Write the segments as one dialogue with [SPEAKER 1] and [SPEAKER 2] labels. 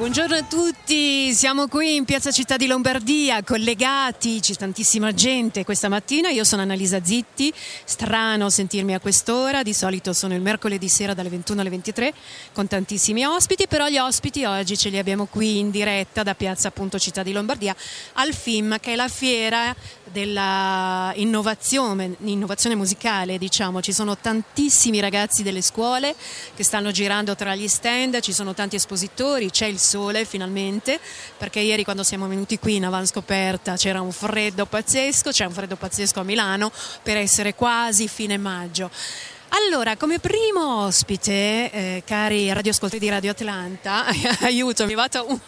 [SPEAKER 1] Buongiorno a tutti, siamo qui in Piazza Città di Lombardia, collegati, c'è tantissima gente questa mattina, io sono Annalisa Zitti, strano sentirmi a quest'ora, di solito sono il mercoledì sera dalle 21 alle 23 con tantissimi ospiti, però gli ospiti oggi ce li abbiamo qui in diretta da Piazza appunto Città di Lombardia al FIM che è la fiera dell'innovazione innovazione musicale, diciamo, ci sono tantissimi ragazzi delle scuole che stanno girando tra gli stand, ci sono tanti espositori, c'è il sole finalmente, perché ieri quando siamo venuti qui in avanscoperta c'era un freddo pazzesco, c'è un freddo pazzesco a Milano per essere quasi fine maggio. Allora, come primo ospite, eh, cari radioascoltatori di Radio Atlanta, aiuto, mi è arrivato un,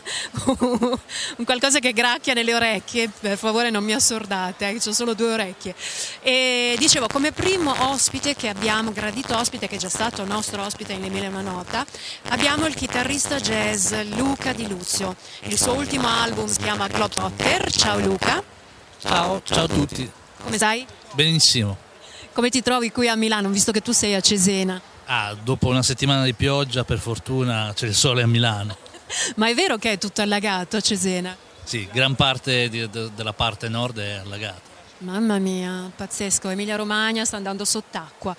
[SPEAKER 1] un, qualcosa che gracchia nelle orecchie, per favore non mi assordate, eh, ho solo due orecchie. E dicevo, come primo ospite che abbiamo, gradito ospite che è già stato nostro ospite in Emilia una nota, abbiamo il chitarrista jazz Luca Di Luzio. Il suo ultimo album si chiama Globetrotter. Ciao Luca.
[SPEAKER 2] Ciao, ciao a tutti.
[SPEAKER 1] Come stai?
[SPEAKER 2] Benissimo.
[SPEAKER 1] Come ti trovi qui a Milano, visto che tu sei a Cesena?
[SPEAKER 2] Ah, dopo una settimana di pioggia, per fortuna c'è il sole a Milano.
[SPEAKER 1] Ma è vero che è tutto allagato a Cesena?
[SPEAKER 2] Sì, gran parte di, de, della parte nord è allagata.
[SPEAKER 1] Mamma mia, pazzesco, Emilia Romagna sta andando sott'acqua.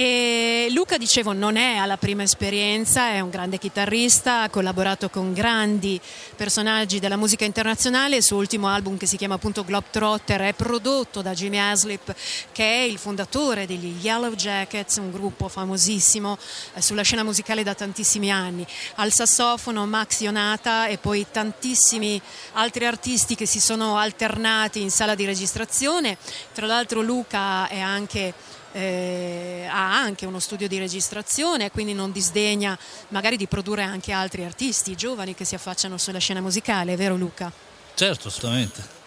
[SPEAKER 1] E Luca, dicevo, non è alla prima esperienza, è un grande chitarrista, ha collaborato con grandi personaggi della musica internazionale, il suo ultimo album che si chiama appunto Globetrotter è prodotto da Jimmy Haslip che è il fondatore degli Yellow Jackets, un gruppo famosissimo eh, sulla scena musicale da tantissimi anni. Al sassofono Max Ionata e poi tantissimi altri artisti che si sono alternati in sala di registrazione. Tra l'altro Luca è anche eh, ha anche uno studio di registrazione, quindi non disdegna magari di produrre anche altri artisti giovani che si affacciano sulla scena musicale, è vero Luca?
[SPEAKER 2] Certo, assolutamente.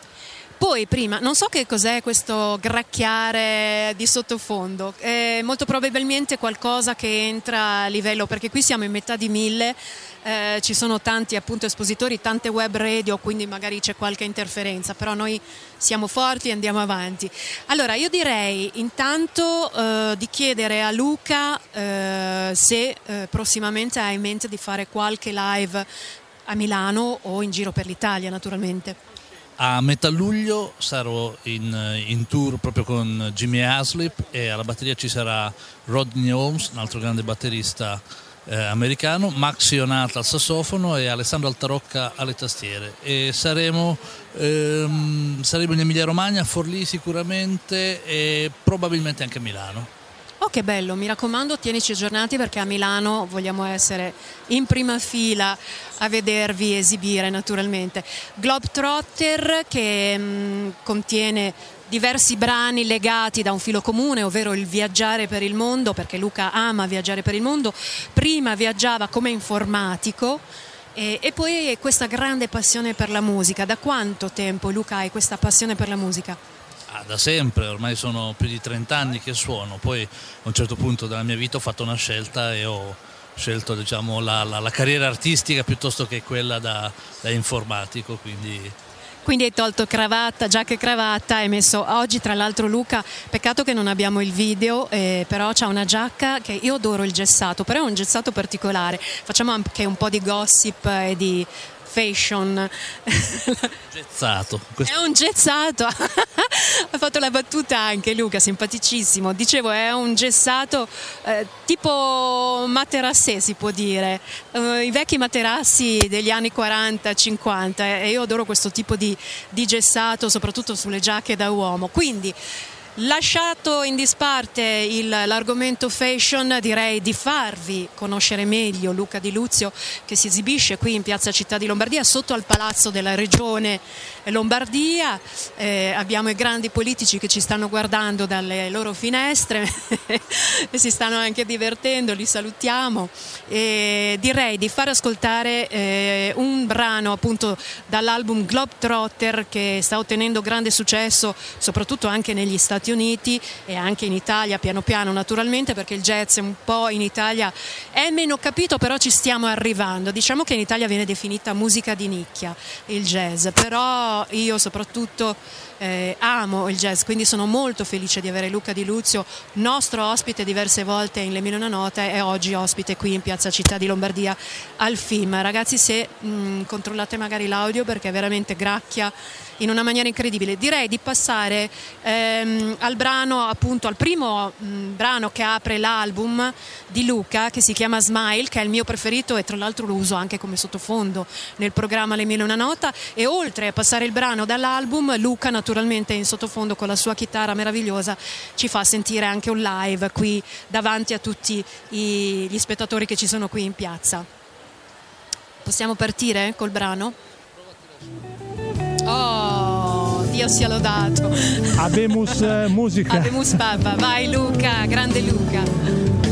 [SPEAKER 1] Poi prima, non so che cos'è questo gracchiare di sottofondo, è molto probabilmente qualcosa che entra a livello, perché qui siamo in metà di mille, eh, ci sono tanti appunto espositori, tante web radio, quindi magari c'è qualche interferenza, però noi siamo forti e andiamo avanti. Allora io direi intanto eh, di chiedere a Luca eh, se eh, prossimamente ha in mente di fare qualche live a Milano o in giro per l'Italia naturalmente.
[SPEAKER 2] A metà luglio sarò in, in, tour proprio con Jimmy Haslip e alla batteria ci sarà Rodney Holmes, un altro grande batterista eh, americano, Max Ionata al sassofono e Alessandro Altarocca alle tastiere. E saremo, ehm, saremo in Emilia Romagna, a Forlì sicuramente e probabilmente anche a Milano.
[SPEAKER 1] Oh che bello, mi raccomando tienici aggiornati perché a Milano vogliamo essere in prima fila a vedervi esibire naturalmente. Globetrotter che mh, mm, contiene diversi brani legati da un filo comune, ovvero il viaggiare per il mondo, perché Luca ama viaggiare per il mondo, prima viaggiava come informatico e, e poi questa grande passione per la musica. Da quanto tempo Luca hai questa passione per la musica?
[SPEAKER 2] Ah, da sempre, ormai sono più di 30 anni che suono, poi a un certo punto della mia vita ho fatto una scelta e ho scelto diciamo, la, la, la, carriera artistica piuttosto che quella da, da informatico, quindi
[SPEAKER 1] quindi hai tolto cravatta, giacca e cravatta, hai messo oggi tra l'altro Luca, peccato che non abbiamo il video, eh, però c'ha una giacca che io adoro il gessato, però è un gessato particolare, facciamo anche un po' di gossip e di fashion.
[SPEAKER 2] Gezzato.
[SPEAKER 1] È un gezzato. ha fatto la battuta anche Luca, simpaticissimo. Dicevo, è un gessato eh, tipo materassè, si può dire. Uh, I vecchi materassi degli anni 40-50 e io adoro questo tipo di, di gessato, soprattutto sulle giacche da uomo. Quindi Lasciato in disparte l'argomento fashion, direi di farvi conoscere meglio Luca Di Luzio che si esibisce qui in Piazza Città di Lombardia sotto al Palazzo della Regione Lombardia. Eh, abbiamo i grandi politici che ci stanno guardando dalle loro finestre e si stanno anche divertendo, li salutiamo. E direi di far ascoltare eh, un brano appunto dall'album Globetrotter che sta ottenendo grande successo soprattutto anche negli Stati Uniti e anche in Italia piano piano naturalmente perché il jazz un po' in Italia è meno capito però ci stiamo arrivando. Diciamo che in Italia viene definita musica di nicchia il jazz, però io soprattutto eh, amo il jazz, quindi sono molto felice di avere Luca Di Luzio, nostro ospite diverse volte in Le Mille Una Nota e oggi ospite qui in Piazza Città di Lombardia al film. Ragazzi se mh, controllate magari l'audio perché è veramente gracchia in una maniera incredibile. Direi di passare ehm, al brano, appunto al primo mh, mm, brano che apre l'album di Luca che si chiama Smile, che è il mio preferito e tra l'altro lo uso anche come sottofondo nel programma Le Mille Una Nota e oltre a passare il brano dall'album, Luca naturalmente in sottofondo con la sua chitarra meravigliosa ci fa sentire anche un live qui davanti a tutti i, gli spettatori che ci sono qui in piazza. Possiamo partire col brano? Oh, Dio sia lodato.
[SPEAKER 3] Abemus eh, musica.
[SPEAKER 1] Abemus Papa, vai Luca, grande Luca.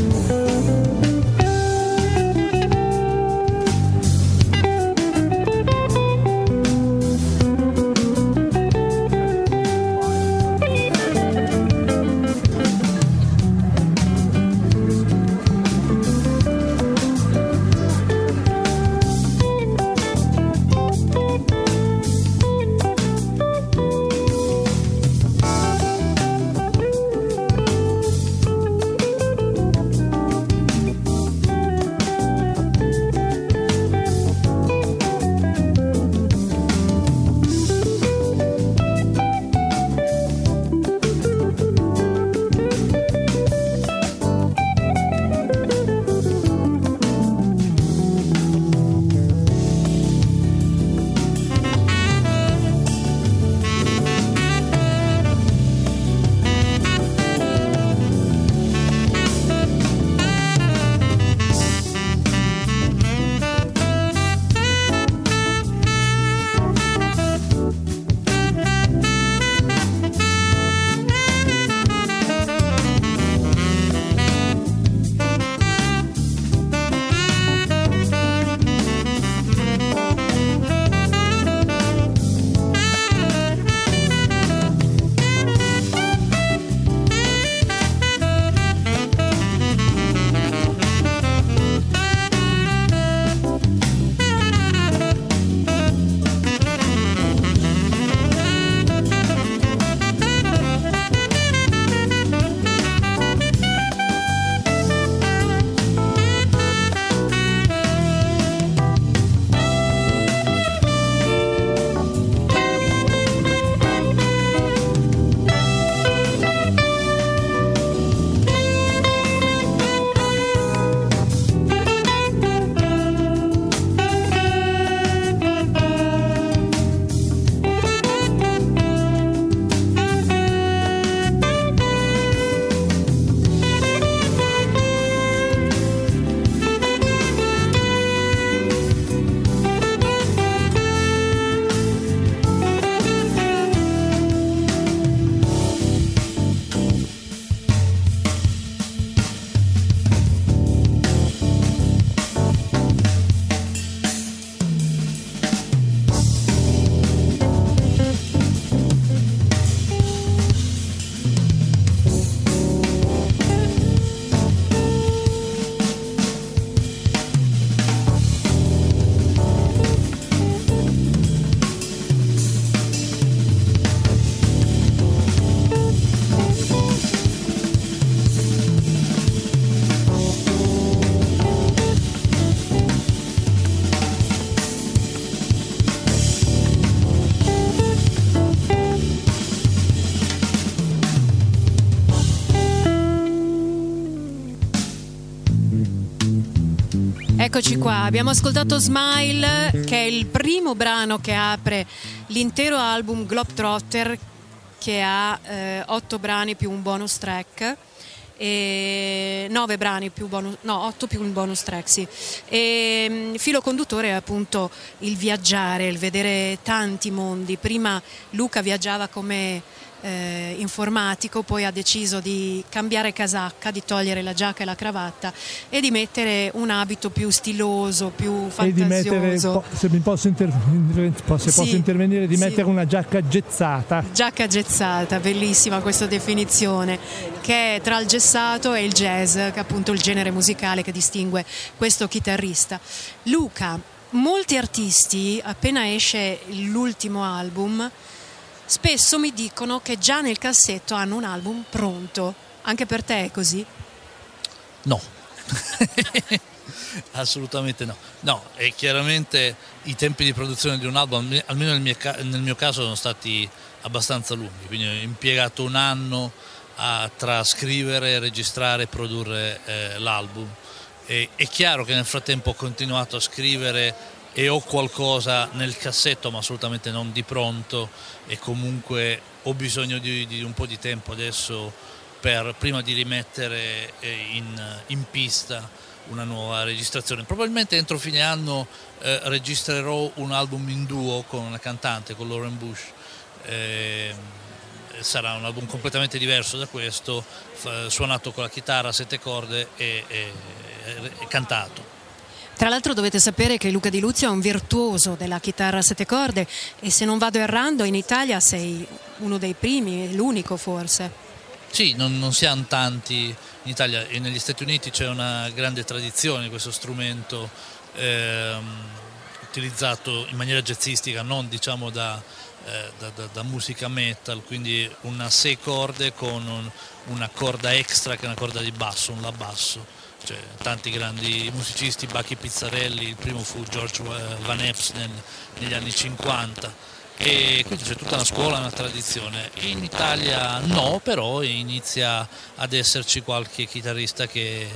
[SPEAKER 1] Eccoci qua, abbiamo ascoltato Smile che è il primo brano che apre l'intero album Globetrotter che ha eh, otto brani più un bonus track e nove brani più bonus, no, otto più un bonus track, sì. E, mm, filo conduttore è appunto il viaggiare, il vedere tanti mondi. Prima Luca viaggiava come eh, informatico, poi ha deciso di cambiare casacca, di togliere la giacca e la cravatta e di mettere un abito più stiloso, più fantasioso. E di mettere,
[SPEAKER 3] se mi posso, inter- se posso intervenire, di sì. mettere una giacca gezzata.
[SPEAKER 1] Giacca gezzata, bellissima questa definizione, che è tra il gessato e il jazz, che è appunto il genere musicale che distingue questo chitarrista. Luca, molti artisti, appena esce l'ultimo album, spesso mi dicono che già nel cassetto hanno un album pronto. Anche per te è così?
[SPEAKER 2] No. Assolutamente no. No, e chiaramente i tempi di produzione di un album, almeno nel mio, nel mio caso, sono stati abbastanza lunghi, quindi ho impiegato un anno a trascrivere, registrare e produrre eh, l'album. E, è chiaro che nel frattempo ho continuato a scrivere e ho qualcosa nel cassetto ma assolutamente non di pronto e comunque ho bisogno di, di un po' di tempo adesso per, prima di rimettere eh, in, in, pista una nuova registrazione. Probabilmente entro fine anno eh, registrerò un album in duo con una cantante, con Lauren Bush. Eh, sarà un album completamente diverso da questo, suonato con la chitarra a sette corde e, e, e cantato.
[SPEAKER 1] Tra l'altro dovete sapere che Luca Di Luzio è un virtuoso della chitarra a sette corde e se non vado errando in Italia sei uno dei primi, l'unico forse.
[SPEAKER 2] Sì, non, non siamo tanti in Italia e negli Stati Uniti c'è una grande tradizione di questo strumento ehm, utilizzato in maniera jazzistica, non diciamo da, eh, da, da, da, musica metal, quindi una sei corde con un, una corda extra che è una corda di basso, un la basso cioè, tanti grandi musicisti, Bacchi Pizzarelli, il primo fu George Van Epps nel, negli anni 50 e quindi c'è tutta una scuola, una tradizione. In Italia no, però inizia ad esserci qualche chitarrista che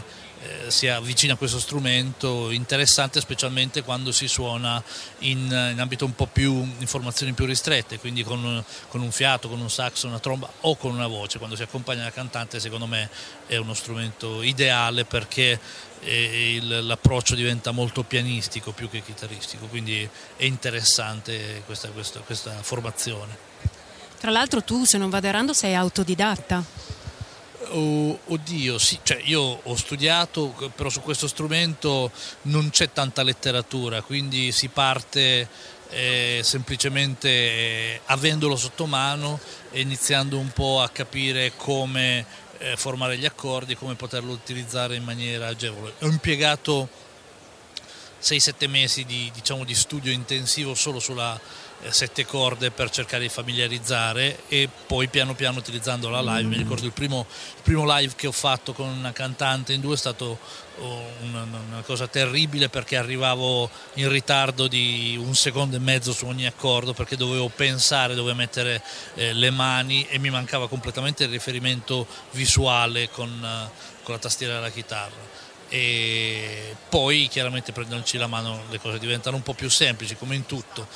[SPEAKER 2] eh, si avvicina a questo strumento interessante specialmente quando si suona in, in ambito un po' più in formazioni più ristrette quindi con, con, un fiato, con un saxo, una tromba o con una voce. Quando si accompagna la cantante secondo me è uno strumento ideale perché eh, il, l'approccio diventa molto pianistico più che chitarristico. Quindi è interessante questa, questa, questa formazione.
[SPEAKER 1] Tra l'altro tu se non vado errando sei autodidatta
[SPEAKER 2] Oh, oddio, sì, cioè io ho studiato, però su questo strumento non c'è tanta letteratura, quindi si parte eh, semplicemente eh, avendolo sotto mano e iniziando un po' a capire come eh, formare gli accordi, come poterlo utilizzare in maniera agevole. Ho impiegato 6-7 mesi di, diciamo, di studio intensivo solo sulla sette corde per cercare di familiarizzare e poi piano piano utilizzando la live. Mi ricordo il primo, il primo live che ho fatto con una cantante in due è stato oh, una, una, cosa terribile perché arrivavo in ritardo di un secondo e mezzo su ogni accordo perché dovevo pensare dove mettere eh, le mani e mi mancava completamente il riferimento visuale con, uh, con la tastiera della chitarra e poi chiaramente prendendoci la mano le cose diventano un po' più semplici come in tutto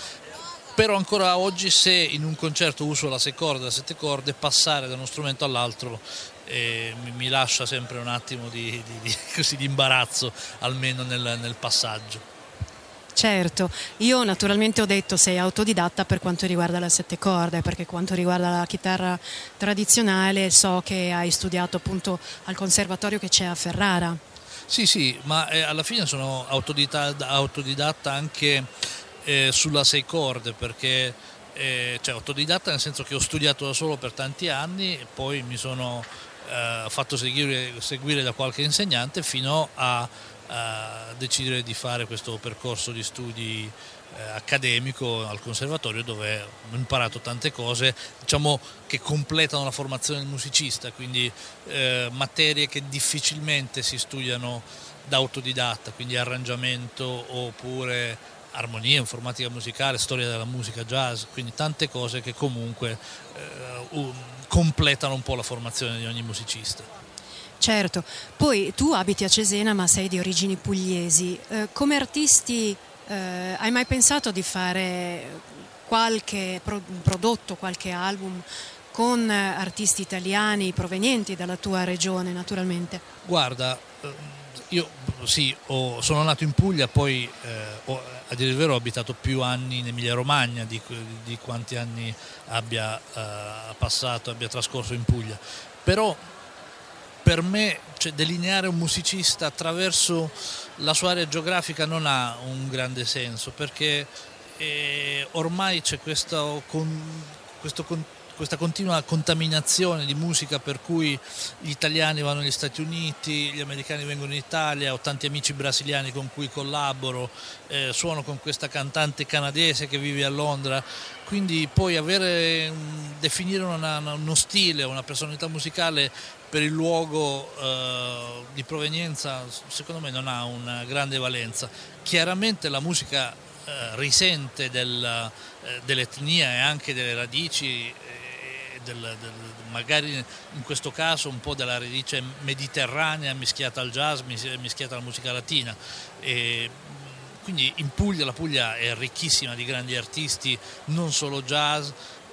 [SPEAKER 2] però ancora oggi se in un concerto uso la sei corde, la sette corde, passare da uno strumento all'altro eh, mi, mi, lascia sempre un attimo di, di, di, così, di imbarazzo, almeno nel, nel passaggio.
[SPEAKER 1] Certo, io naturalmente ho detto sei autodidatta per quanto riguarda le sette corde, perché quanto riguarda la chitarra tradizionale so che hai studiato appunto al conservatorio che c'è a Ferrara.
[SPEAKER 2] Sì, sì, ma eh, alla fine sono autodidatta, autodidatta anche eh, sulla sei corde perché eh, cioè autodidatta nel senso che ho studiato da solo per tanti anni e poi mi sono eh, fatto seguire, seguire, da qualche insegnante fino a, a, decidere di fare questo percorso di studi eh, accademico al conservatorio dove ho imparato tante cose diciamo, che completano la formazione del musicista, quindi eh, materie che difficilmente si studiano da autodidatta, quindi arrangiamento oppure armonia, informatica musicale, storia della musica jazz, quindi tante cose che comunque eh, completano un po' la formazione di ogni musicista.
[SPEAKER 1] Certo, poi tu abiti a Cesena ma sei di origini pugliesi, eh, come artisti eh, hai mai pensato di fare qualche pro- prodotto, qualche album con artisti italiani provenienti dalla tua regione naturalmente?
[SPEAKER 2] Guarda, eh, io sì, ho, sono nato in Puglia, poi eh, ho, a dire il vero ho abitato più anni in Emilia Romagna di, di quanti anni abbia eh, passato, abbia trascorso in Puglia. Però per me cioè, delineare un musicista attraverso la sua area geografica non ha un grande senso perché eh, ormai c'è questo, con, questo con, questa continua contaminazione di musica per cui gli italiani vanno negli Stati Uniti, gli americani vengono in Italia, ho tanti amici brasiliani con cui collaboro, eh, suono con questa cantante canadese che vive a Londra, quindi poi avere, definire una, uno stile, una personalità musicale per il luogo eh, di provenienza secondo me non ha una grande valenza. Chiaramente la musica eh, risente del, eh, dell'etnia e anche delle radici del, del, magari in questo caso un po' della radice mediterranea mischiata al jazz, mischiata alla musica latina. E quindi in Puglia la Puglia è ricchissima di grandi artisti, non solo jazz,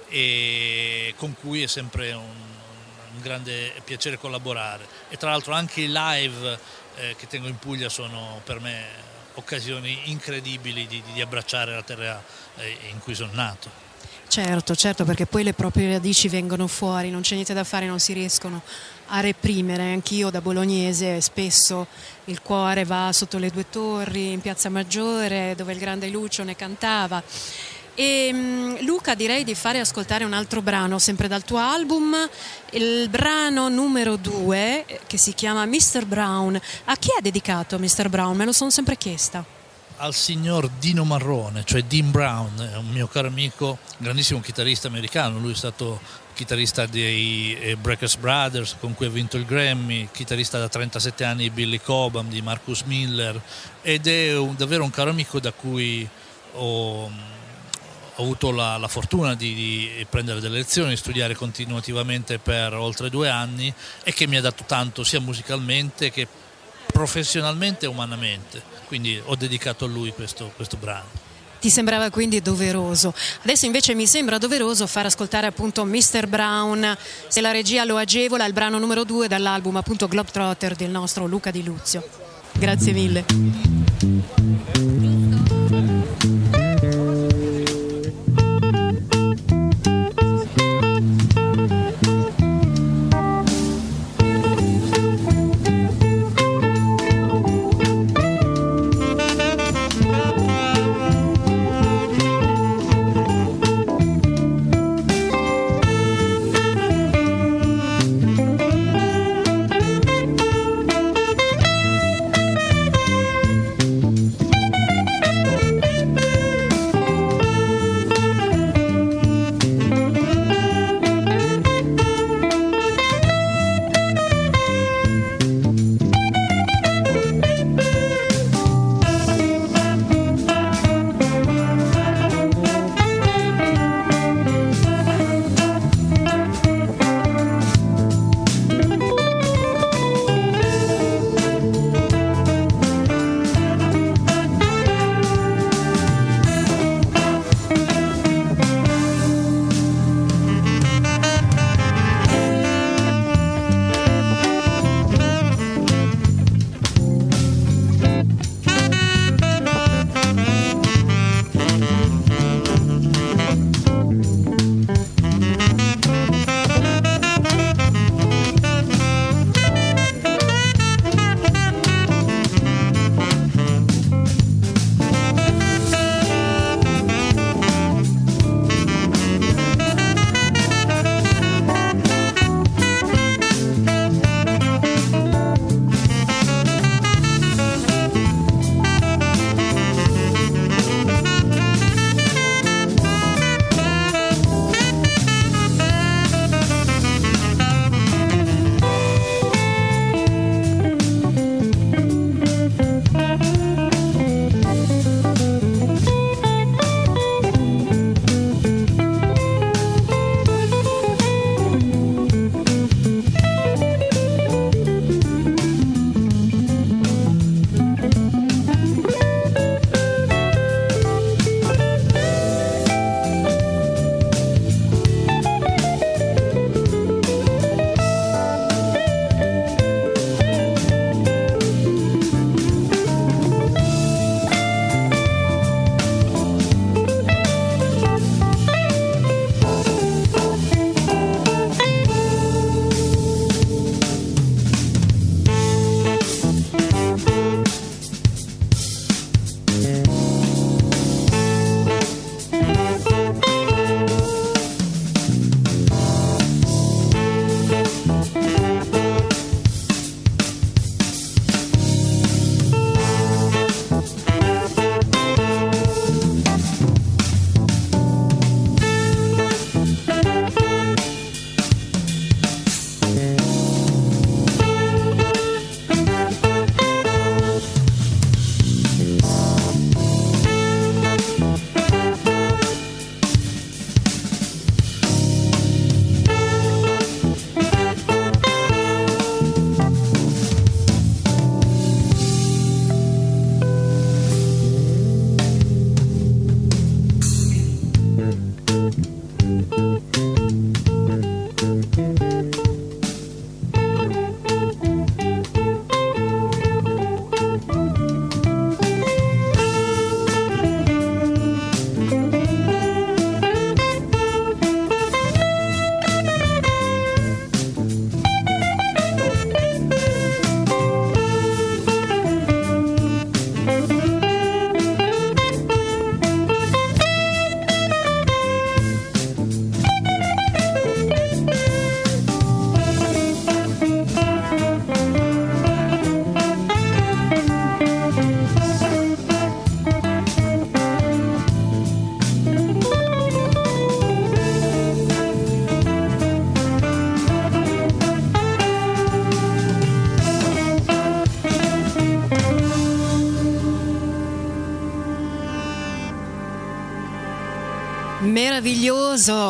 [SPEAKER 2] e con cui è sempre un, un grande piacere collaborare. E tra l'altro anche i live eh, che tengo in Puglia sono per me occasioni incredibili di, di abbracciare la terra eh, in cui sono nato.
[SPEAKER 1] Certo, certo, perché poi le proprie radici vengono fuori, non c'è niente da fare, non si riescono a reprimere. Anch'io da bolognese spesso il cuore va sotto le due torri in Piazza Maggiore dove il grande Lucio ne cantava. E um, Luca direi di fare ascoltare un altro brano, sempre dal tuo album, il brano numero due che si chiama Mr. Brown. A chi è dedicato Mr. Brown? Me lo sono sempre chiesta
[SPEAKER 2] al signor Dino Marrone, cioè Dean Brown, un mio caro amico, grandissimo chitarrista americano, lui è stato chitarrista dei eh, Breakers Brothers con cui ha vinto il Grammy, chitarrista da 37 anni di Billy Cobham, di Marcus Miller ed è un, davvero un caro amico da cui ho, ho avuto la, la fortuna di, di, prendere delle lezioni, di studiare continuativamente per oltre due anni e che mi ha dato tanto sia musicalmente che professionalmente e umanamente quindi ho dedicato a lui questo, questo brano.
[SPEAKER 1] Ti sembrava quindi doveroso. Adesso invece mi sembra doveroso far ascoltare appunto Mr. Brown, se la regia lo agevola, il brano numero due dall'album appunto Globetrotter del nostro Luca Di Luzio. Grazie mille.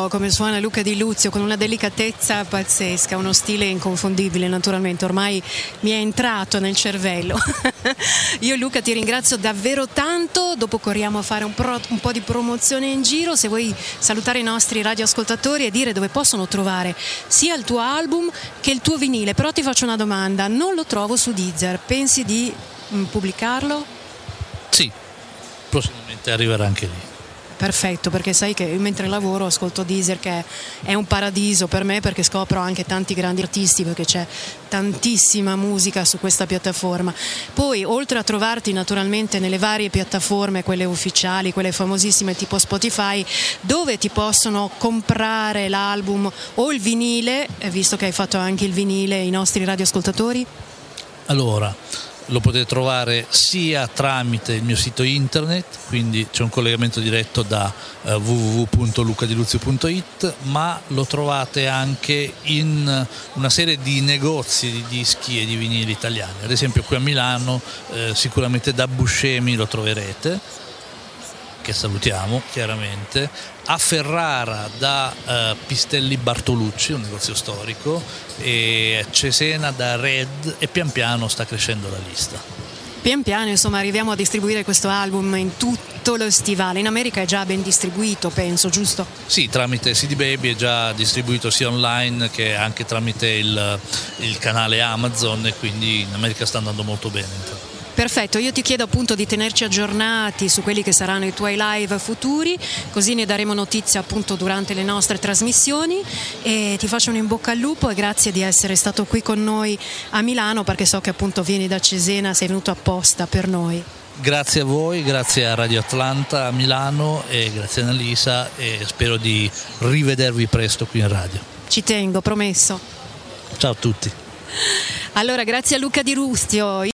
[SPEAKER 1] Come suona Luca Di Luzio con una delicatezza pazzesca, uno stile inconfondibile naturalmente, ormai mi è entrato nel cervello. Io Luca ti ringrazio davvero tanto, dopo corriamo a fare un, pro, un, po' di promozione in giro, se vuoi salutare i nostri radioascoltatori e dire dove possono trovare sia il tuo album che il tuo vinile, però ti faccio una domanda, non lo trovo su Deezer, pensi di mm, pubblicarlo?
[SPEAKER 2] Sì, prossimamente arriverà anche lì
[SPEAKER 1] perfetto perché sai che mentre lavoro ascolto Deezer che è un paradiso per me perché scopro anche tanti grandi artisti perché c'è tantissima musica su questa piattaforma. Poi oltre a trovarti naturalmente nelle varie piattaforme quelle ufficiali quelle famosissime tipo Spotify dove ti possono comprare l'album o il vinile visto che hai fatto anche il vinile i nostri radioascoltatori?
[SPEAKER 2] Allora lo potete trovare sia tramite il mio sito internet, quindi c'è un collegamento diretto da uh, www.lucadiluzio.it, ma lo trovate anche in una serie di negozi di dischi e di vinili italiani. Ad esempio qui a Milano eh, sicuramente da Buscemi lo troverete che salutiamo chiaramente, a Ferrara da uh, Pistelli Bartolucci, un negozio storico, e Cesena da Red e pian piano sta crescendo la lista.
[SPEAKER 1] Pian piano insomma arriviamo a distribuire questo album in tutto lo stivale, in America è già ben distribuito penso, giusto?
[SPEAKER 2] Sì, tramite CD Baby è già distribuito sia online che anche tramite il, il canale Amazon e quindi in America sta andando molto bene.
[SPEAKER 1] Perfetto, io ti chiedo appunto di tenerci aggiornati su quelli che saranno i tuoi live futuri, così ne daremo notizia appunto durante le nostre trasmissioni e ti faccio un in bocca al lupo e grazie di essere stato qui con noi a Milano perché so che appunto vieni da Cesena, sei venuto apposta per noi.
[SPEAKER 2] Grazie a voi, grazie a Radio Atlanta a Milano e grazie a Annalisa e spero di rivedervi presto qui in radio.
[SPEAKER 1] Ci tengo, promesso.
[SPEAKER 2] Ciao a tutti.
[SPEAKER 1] Allora, grazie a Luca Di Rustio.